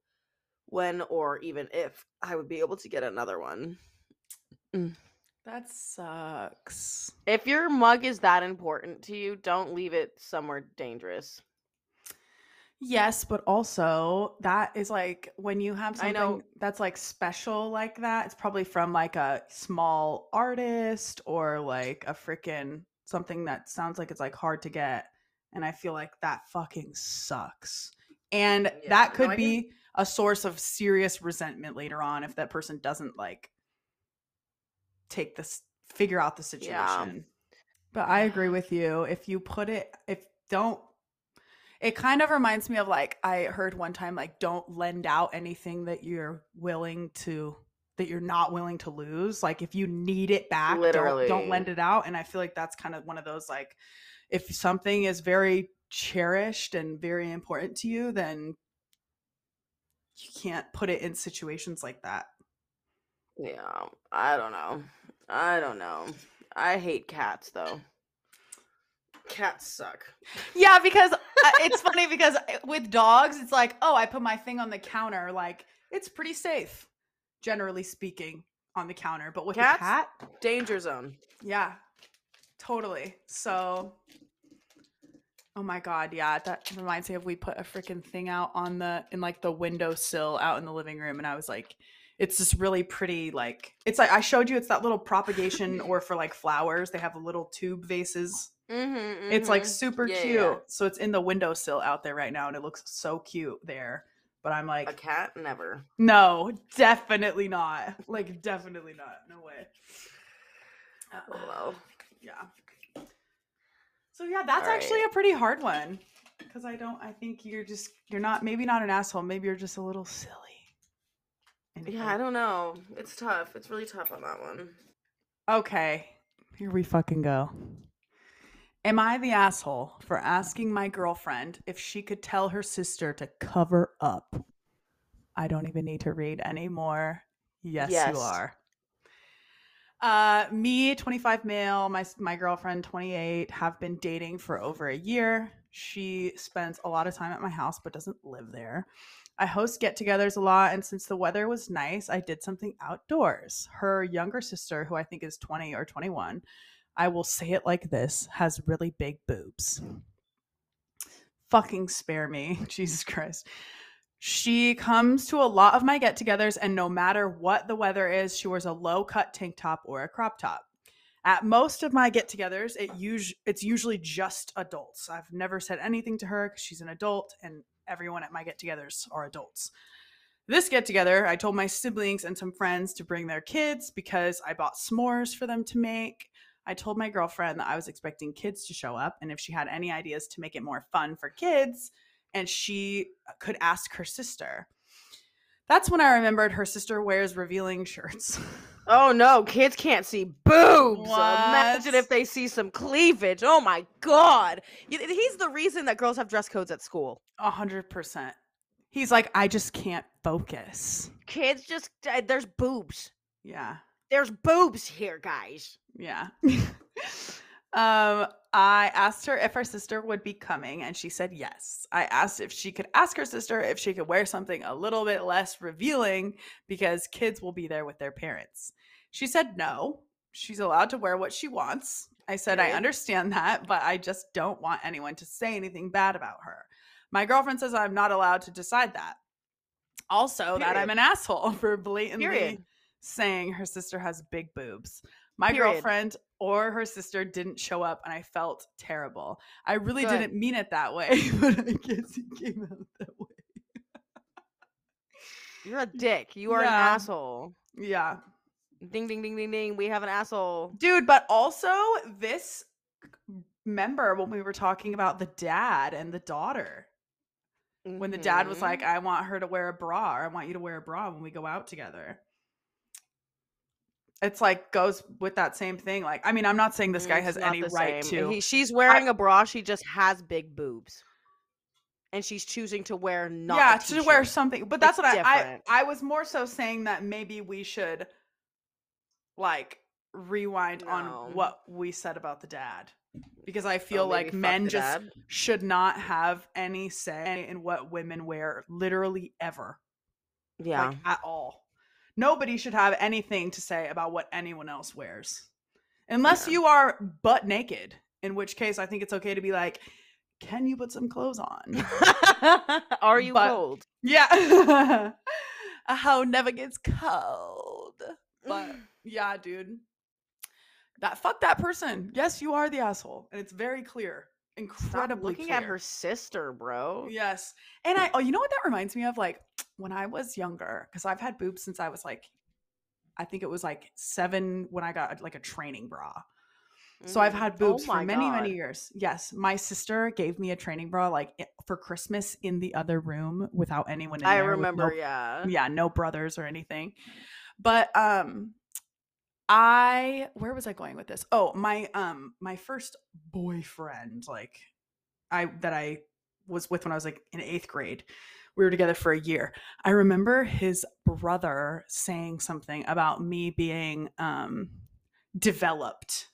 when or even if I would be able to get another one. Mm. that sucks. If your mug is that important to you, don't leave it somewhere dangerous. Yes, but also that is like when you have something that's like special like that, it's probably from like a small artist or like a freaking something that sounds like it's like hard to get. And I feel like that fucking sucks. And Yeah, that no, could can- be a source of serious resentment later on if that person doesn't like take this figure out the situation. But I agree with you. If you put it if don't it kind of reminds me of like I heard one time like don't lend out anything that you're willing to that you're not willing to lose. Like if you need it back, don't, don't lend it out. And I feel like that's kind of one of those like if something is very cherished and very important to you, then you can't put it in situations like that. Yeah, I don't know. I don't know. I hate cats though. Cats suck. Yeah, because uh, it's funny because uh, with dogs, it's like, oh, I put my thing on the counter. Like, it's pretty safe, generally speaking, on the counter. But with Cats? a cat, Danger zone. yeah, totally. So, oh my god, yeah, that reminds me of we put a freaking thing out on the in like the windowsill out in the living room, and I was like. It's this really pretty, like it's like I showed you. It's that little propagation, or for like flowers, they have a little tube vases Mm-hmm, it's like super Yeah, cute. yeah. So it's in the windowsill out there right now and it looks so cute there. But I'm like, a cat. Never. no, definitely not. Like definitely not. No way. Uh, Well, yeah. So yeah, that's All actually right. a pretty hard one. Cause I don't I think you're just you're not maybe not an asshole, maybe you're just a little silly. Yeah, I don't know. It's tough. It's really tough on that one. Okay, here we fucking go. Am I the asshole for asking my girlfriend if she could tell her sister to cover up? I don't even need to read anymore. Yes, Yes. you are. Uh, me, 25 male, my my girlfriend, 28, have been dating for over a year. She spends a lot of time at my house but doesn't live there. I host get togethers a lot, and since the weather was nice, I did something outdoors. Her younger sister, who I think is 20 or 21, I will say it like this, has really big boobs. Fucking spare me, Jesus Christ. She comes to a lot of my get togethers, and no matter what the weather is, she wears a low cut tank top or a crop top. At most of my get togethers, it us- it's usually just adults. I've never said anything to her because she's an adult, and everyone at my get togethers are adults. This get together, I told my siblings and some friends to bring their kids because I bought s'mores for them to make. I told my girlfriend that I was expecting kids to show up, and if she had any ideas to make it more fun for kids, and she could ask her sister. That's when I remembered her sister wears revealing shirts. Oh no, kids can't see boobs. Imagine if they see some cleavage. Oh my god. He's the reason that girls have dress codes at school. A hundred percent. He's like, I just can't focus. Kids just uh, there's boobs. Yeah. There's boobs here, guys. Yeah. Um, I asked her if her sister would be coming, and she said yes. I asked if she could ask her sister if she could wear something a little bit less revealing because kids will be there with their parents. She said no. She's allowed to wear what she wants. I said, I understand that, but I just don't want anyone to say anything bad about her. My girlfriend says I'm not allowed to decide that. Also, that I'm an asshole for blatantly Period. saying her sister has big boobs. My Period. girlfriend or her sister didn't show up and I felt terrible. I really Good. didn't mean it that way, but I guess it came out that way. You're a dick. You are an asshole. Yeah. Ding ding ding ding ding. We have an asshole. Dude, but also this member when we were talking about the dad and the daughter. When the dad was like, Mhm. I want her to wear a bra, or I want you to wear a bra when we go out together. It's like goes with that same thing. Like, I mean, I'm not saying this guy mm, has any right same. to. He, she's wearing a bra. She just has big boobs, and she's choosing to wear not. yeah, to wear something. But that's It's what I, I. I was more so saying that maybe we should like rewind No. on what we said about the dad. Because I feel Oh, like men just dad. should not have any say in what women wear literally ever. Yeah. Like at all. Nobody should have anything to say about what anyone else wears. Unless Yeah. you are butt naked, in which case I think it's okay to be like, can you put some clothes on? are you but- cold? Yeah. A hoe never gets cold. But yeah, dude. That fuck that person. Yes, you are the asshole. And it's very clear. Stop Incredibly looking clear. at her sister, bro. Yes. And I oh, you know what that reminds me of? Like when I was younger, because I've had boobs since I was like, I think it was like seven when I got like a training bra. So I've Mhm. had boobs Oh for many, many years. Yes. My sister gave me a training bra like for Christmas in the other room without anyone in I remember. no yeah. yeah, no brothers or anything. But um I where was I going with this? Oh, my um my first boyfriend like I that I was with when I was like in 8th grade. We were together for a year. I remember his brother saying something about me being um developed.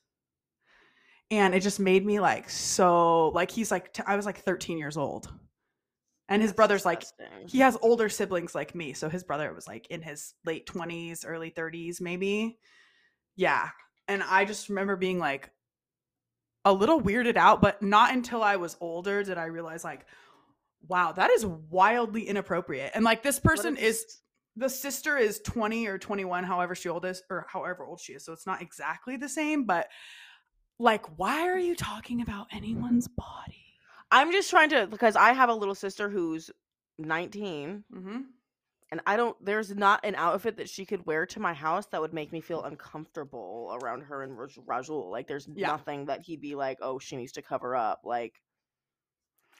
And it just made me like so like he's like t- I was like 13 years old. And his That's brother's like he has older siblings like me so his brother was like in his late 20s early 30s maybe yeah and i just remember being like a little weirded out but not until i was older did i realize like wow that is wildly inappropriate and like this person a is the sister is 20 or 21 however she old is or however old she is so it's not exactly the same but like why are you talking about anyone's body I'm just trying to because I have a little sister who's 19 mm-hmm. And I don't there's not an outfit that she could wear to my house that would make me feel uncomfortable around her and Raj- Rajul. Like there's Yeah. nothing that he'd be like, "Oh, she needs to cover up." Like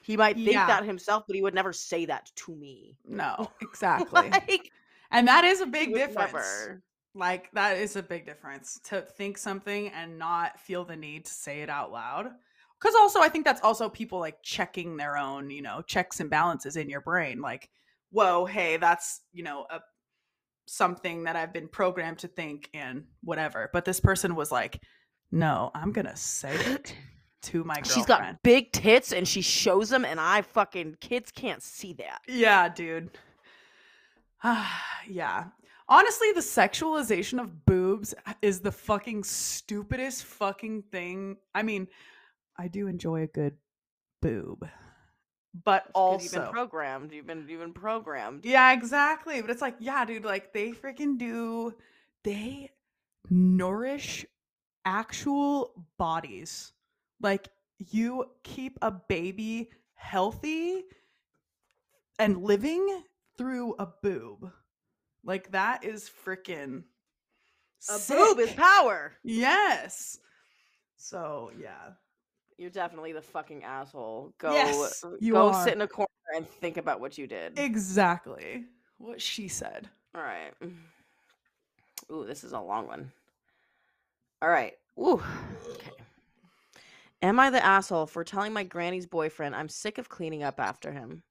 he might think Yeah. that himself, but he would never say that to me. no exactly like, and that is a big difference never. Like that is a big difference to think something and not feel the need to say it out loud. Cuz also I think that's also people like checking their own, you know, checks and balances in your brain like, "Whoa, hey, that's, you know, a something that I've been programmed to think and whatever." But this person was like, "No, I'm going to say it to my girlfriend." She's got big tits and she shows them, and I fucking kids can't see that. Yeah, dude. yeah. Honestly, the sexualization of boobs is the fucking stupidest fucking thing. I mean, I do enjoy a good boob. But 'Cause you've been programmed. You've been you've been programmed. Yeah, exactly. But it's like, yeah, dude, like they freaking do they nourish actual bodies. Like you keep a baby healthy and living through a boob. Like that is freaking A boob is power. Yes. So, yeah. You're definitely the fucking asshole. Go Yes, you go are. sit in a corner and think about what you did. Exactly. What she said. All right. Ooh, this is a long one. All right. Ooh. Okay. Am I the asshole for telling my granny's boyfriend I'm sick of cleaning up after him?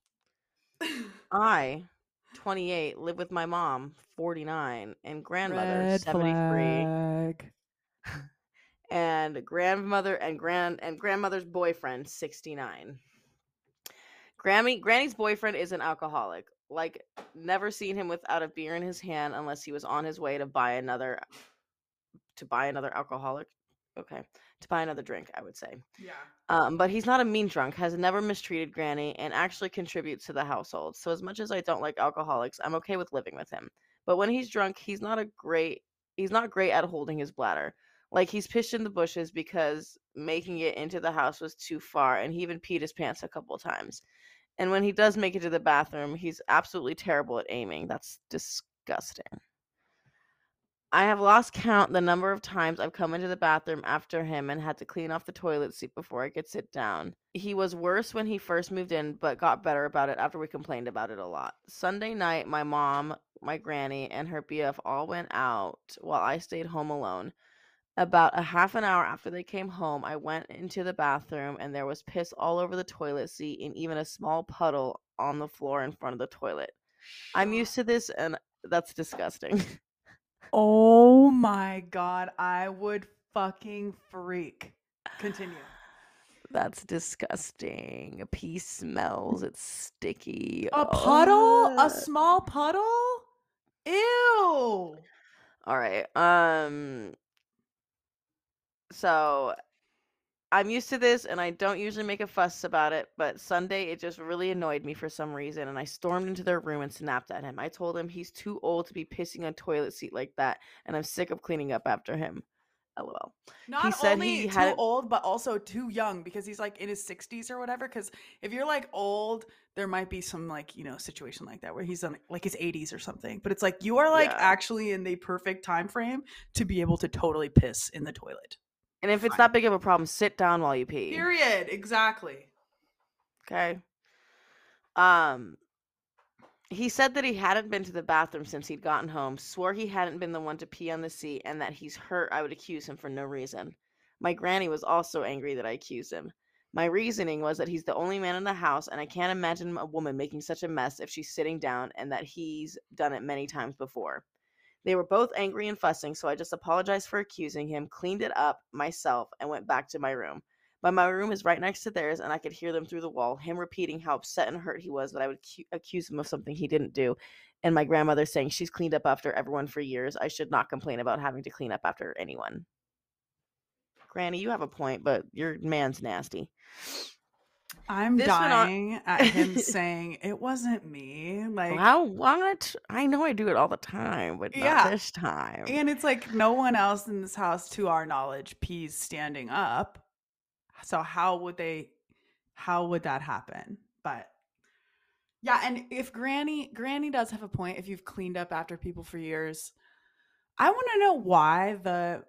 I, 28, live with my mom, 49, and grandmother, 73, and grandmother and grand and grandmother's boyfriend 69 grammy granny's boyfriend is an alcoholic like never seen him without a beer in his hand unless he was on his way to buy another to buy another alcoholic okay to buy another drink i would say. Yeah. um, but he's not a mean drunk has never mistreated granny and actually contributes to the household. So as much as i don't like alcoholics i'm okay with living with him. But when he's drunk he's not a great he's not great at holding his bladder like he's pissed in the bushes because making it into the house was too far and he even peed his pants a couple times and when he does make it to the bathroom he's absolutely terrible at aiming that's disgusting I have lost count the number of times I've come into the bathroom after him and had to clean off the toilet seat before I could sit down. He was worse when he first moved in, but got better about it after we complained about it a lot. Sunday night, my mom, my granny, and her BF all went out while I stayed home alone. About a half an hour after they came home, I went into the bathroom and there was piss all over the toilet seat and even a small puddle on the floor in front of the toilet. I'm used to this and that's disgusting. Oh my god, I would fucking freak. Continue. That's disgusting. A pee smells. It's sticky. A puddle? A small puddle? Ew. All right. Um so I'm used to this and I don't usually make a fuss about it, but Sunday it just really annoyed me for some reason and I stormed into their room and snapped at him. I told him he's too old to be pissing on toilet seat like that and I'm sick of cleaning up after him. LOL. Not said only he too had- old, but also too young because he's like in his 60s or whatever. Because if you're like old, there might be some like, you know, situation like that where he's on like his 80s or something. But it's like you are like Yeah. actually in the perfect time frame to be able to totally piss in the toilet. And if it's Fine. that big of a problem, sit down while you pee. Period. Exactly. Okay. Um he said that he hadn't been to the bathroom since he'd gotten home, swore he hadn't been the one to pee on the seat, and that he's hurt I would accuse him for no reason. My granny was also angry that I accused him. My reasoning was that he's the only man in the house, and I can't imagine a woman making such a mess if she's sitting down, and that he's done it many times before. They were both angry and fussing, so I just apologized for accusing him, cleaned it up myself, and went back to my room. But my room is right next to theirs, and I could hear them through the wall, him repeating how upset and hurt he was that I would cu- accuse him of something he didn't do, and my grandmother saying she's cleaned up after everyone for years. I should not complain about having to clean up after anyone. Granny, you have a point, but your man's nasty. I'm This dying at him saying it wasn't me. Like, How what? I know I do it all the time, but not Yeah. this time. and it's like no one else in this house, to our knowledge, pees standing up. So how would they? How would that happen? But yeah, and if Granny Granny does have a point, if you've cleaned up after people for years, I want to know why the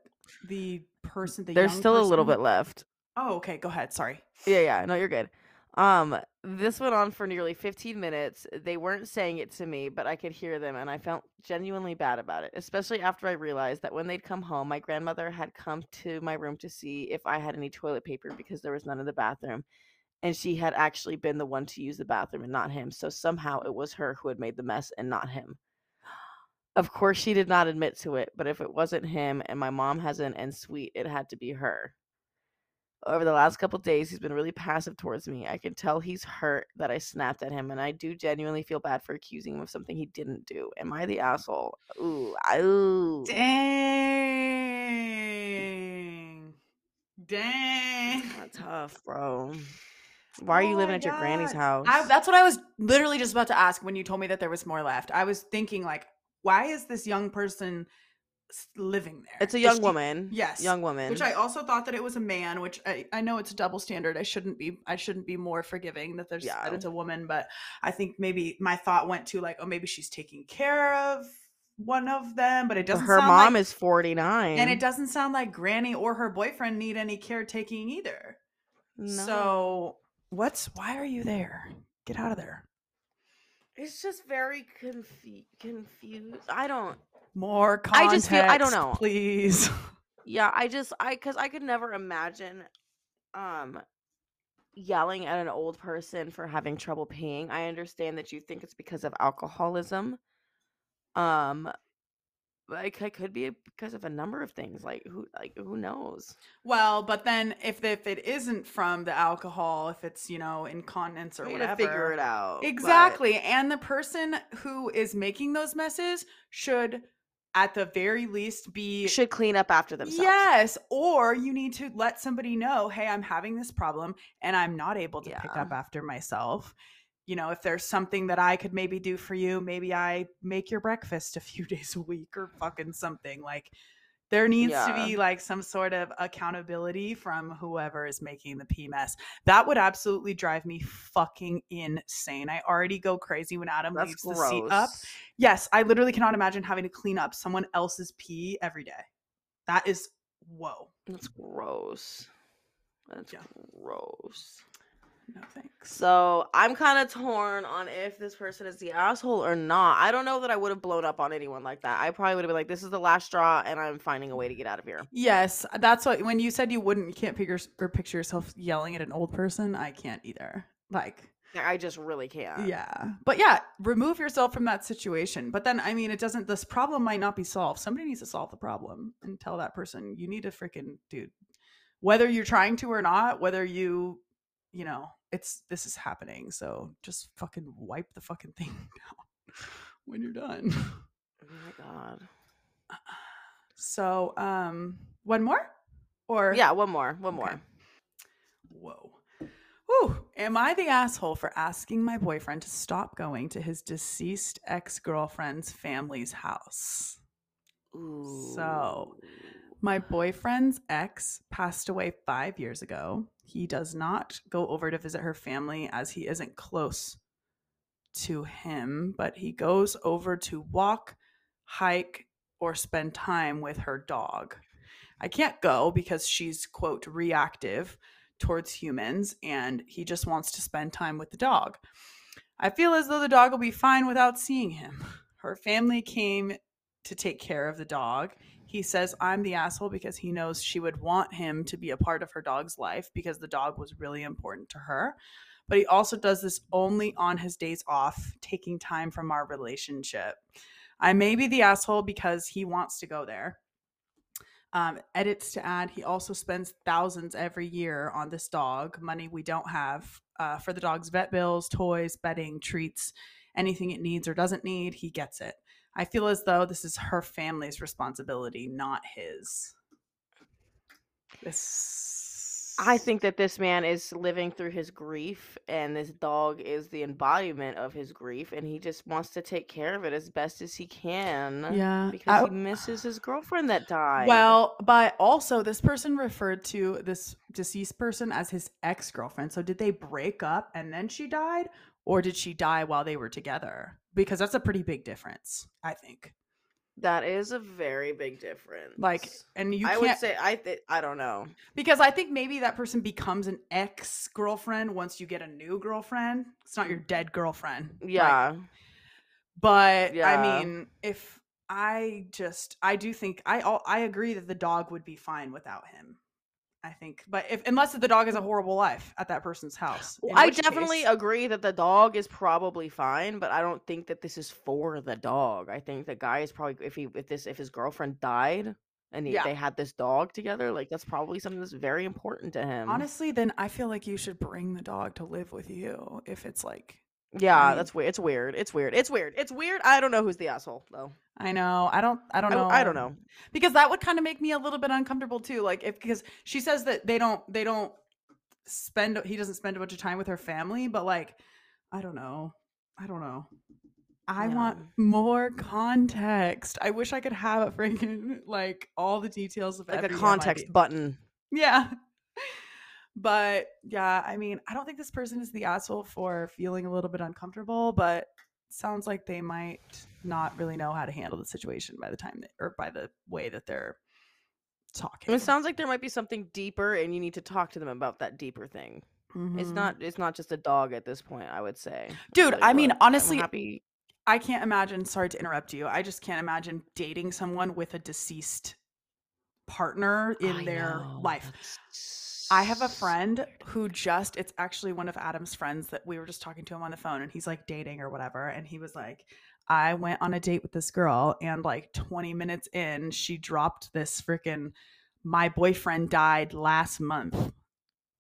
the person the There's still a little bit left. Oh, okay. Go ahead. Sorry. Yeah, yeah, no, you're good. Um, this went on for nearly 15 minutes. They weren't saying it to me, but I could hear them, and I felt genuinely bad about it, especially after I realized that when they'd come home, my grandmother had come to my room to see if I had any toilet paper because there was none in the bathroom. And she had actually been the one to use the bathroom and not him. So somehow it was her who had made the mess and not him. Of course, she did not admit to it, but if it wasn't him and my mom hasn't and sweet, it had to be her. Over the last couple days, he's been really passive towards me. I can tell he's hurt that I snapped at him, and I do genuinely feel bad for accusing him of something he didn't do. Am I the asshole? Ooh, ooh. Dang. Dang. That's tough, bro. Why are you Oh living at your granny's house? I, that's what I was literally just about to ask when you told me that there was more left. I was thinking, like, why is this young person living there? it's a young she- woman. yes, young woman. Which I also thought that it was a man, which I, I know it's a double standard. I shouldn't be I shouldn't be more forgiving that there's Yeah. that it's a woman, but I think maybe my thought went to like, oh, maybe she's taking care of one of them, but it doesn't her sound mom like, is 49. and it doesn't sound like Granny or her boyfriend need any caretaking either. No. So what's why are you there? Get out of there. it's just very confu- confused. I don't. More context, I just feel- I don't know. please. Yeah, I just I cuz I could never imagine um yelling at an old person for having trouble peeing. I understand that you think it's because of alcoholism. Um like it could be because of a number of things. Like who like who knows? Well, but then if if it isn't from the alcohol, if it's you know incontinence or We whatever, gotta figure it out. but- Exactly. And the person who is making those messes should, at the very least, be. should clean up after themselves. Yes. Or you need to let somebody know, hey, I'm having this problem and I'm not able to pick up after myself. You know, if there's something that I could maybe do for you, maybe I make your breakfast a few days a week or fucking something. Like, there needs to be like some sort of accountability from whoever is making the pee mess. That would absolutely drive me fucking insane. I already go crazy when Adam That's leaves gross. the seat up. Yes, I literally cannot imagine having to clean up someone else's pee every day. That is whoa. That's gross. That's Yeah. gross. No thanks. So I'm kind of torn on if this person is the asshole or not. I don't know that I would have blown up on anyone like that. I probably would have been like, "This is the last straw, and I'm finding a way to get out of here." Yes, that's what when you said you wouldn't you can't picture or picture yourself yelling at an old person, I can't either. Like I just really can't. yeah. But yeah, remove yourself from that situation. But then I mean it doesn't this problem might not be solved. Somebody needs to solve the problem and tell that person you need to freaking dude whether you're trying to or not, whether you you know, it's this is happening. So just fucking wipe the fucking thing down when you're done. Oh my god. So um one more? Or Yeah, one more. One Okay. more. Whoa. Whew. Am I the asshole for asking my boyfriend to stop going to his deceased ex girlfriend's family's house? So, My boyfriend's ex passed away five years ago. He does not go over to visit her family as he isn't close to him, but he goes over to walk, hike, or spend time with her dog. I can't go because she's, quote, reactive towards humans and he just wants to spend time with the dog. I feel as though the dog will be fine without seeing him. Her family came to take care of the dog. He says I'm the asshole because he knows she would want him to be a part of her dog's life because the dog was really important to her. But he also does this only on his days off, taking time from our relationship. I may be the asshole because he wants to go there. Um, edits to add, he also spends thousands every year on this dog, money we don't have uh, for the dog's vet bills, toys, bedding, treats, anything it needs or doesn't need, he gets it. I feel as though this is her family's responsibility, not his. This. I think that this man is living through his grief, and this dog is the embodiment of his grief, and he just wants to take care of it as best as he can. Yeah. Because I- he misses his girlfriend that died. Well, but also this person referred to this deceased person as his ex girlfriend. So did they break up and then she died, or did she die while they were together? Because that's a pretty big difference, I think. that is a very big difference. Like, and you I would say, I th- I don't know. because I think maybe that person becomes an ex girlfriend once you get a new girlfriend. It's not your dead girlfriend. Like, Yeah. But Yeah. I mean, if I just, I do think I, I agree that the dog would be fine without him. I think, but if unless the dog has a horrible life at that person's house, Well, I definitely case- agree that the dog is probably fine, but I don't think that this is for the dog. I think the guy is probably if he if this if his girlfriend died and he, Yeah. they had this dog together, like that's probably something that's very important to him. honestly, then I feel like you should bring the dog to live with you if it's like. Yeah, mean- that's weird. It's weird. It's weird. It's weird. It's weird. I don't know who's the asshole though. I know. I don't. I don't know. I don't know. because that would kind of make me a little bit uncomfortable too. Like if because she says that they don't they don't spend he doesn't spend a bunch of time with her family, but like I don't know. I don't know. I want more context. I wish I could have a freaking like all the details of Like a context button. Yeah. But yeah, I mean, I don't think this person is the asshole for feeling a little bit uncomfortable, but sounds like they might not really know how to handle the situation by the time that, or by the way that they're talking. It sounds like there might be something deeper, and you need to talk to them about that deeper thing. It's Mhm. not. It's not just a dog at this point. I would say, Dude, I mean, honestly. I can't imagine. Sorry to interrupt you. I just can't imagine dating someone with a deceased partner in I their know, life. that's I have a friend who just, it's actually one of Adam's friends that we were just talking to him on the phone and he's like dating or whatever. And he was like, I went on a date with this girl, and like 20 minutes in, she dropped this freaking my boyfriend died last month.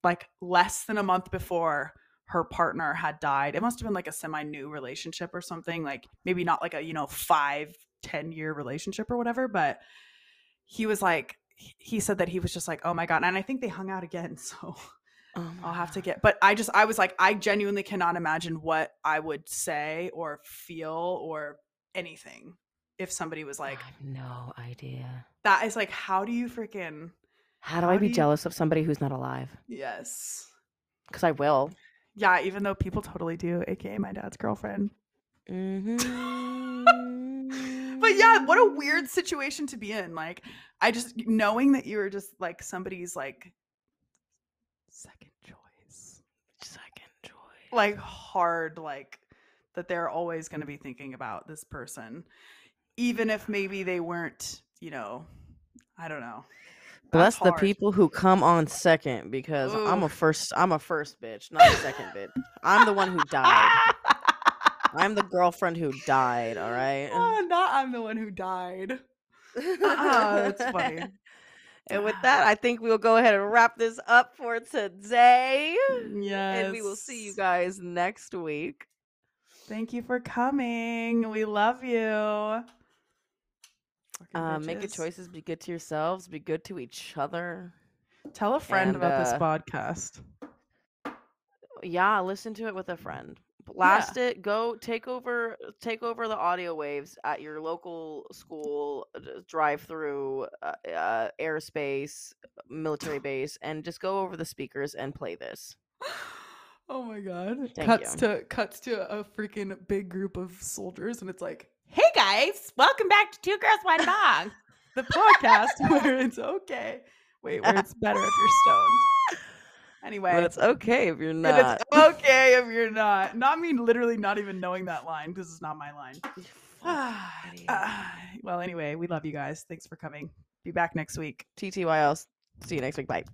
Like less than a month before her partner had died. It must have been like a semi new relationship or something. Like maybe not like a, you know, five, 10 year relationship or whatever, but he was like, he said that he was just like, oh my God. And I think they hung out again. So Oh I'll have to get, but I just, I was like, I genuinely cannot imagine what I would say or feel or anything if somebody was like, I have no idea. that is like, how do you freaking, How do How I do be you- jealous of somebody who's not alive? yes. Because I will. Yeah, even though people totally do, aka my dad's girlfriend. Mm-hmm. But yeah, mm-hmm. what a weird situation to be in. Like, I just knowing that you were just like somebody's like second choice. second joy. Like hard, like that they're always gonna be thinking about this person. Even if maybe they weren't, you know, I don't know. Bless the people who come on second because I'm a first. I'm a first bitch, not a second bitch. I'm the one who died. I'm the girlfriend who died. All right. Ah, not I'm the one who died. Ah, that's funny. And with that, I think we'll go ahead and wrap this up for today. Yes. And we will see you guys next week. Thank you for coming. We love you. Uh, make good choices. Be good to yourselves. Be good to each other. Tell a friend And, about this uh, podcast. Yeah, listen to it with a friend. Blast it. Go take over. Take over the audio waves at your local school, drive through, uh, uh, airspace, military base, and just go over the speakers and play this. Oh my god. Thank cuts you. to cuts to a freaking big group of soldiers and it's like, "Hey guys, welcome back to Two Girls One Dog." the podcast where it's okay. Wait, where it's better if you're stoned. Anyway, But it's okay if you're but not. it's okay if you're not. Not me literally not even knowing that line. because it's not my line. You fucking idiot. Ah, well, anyway, we love you guys. Thanks for coming. Be back next week. TTYL. See you next week. Bye.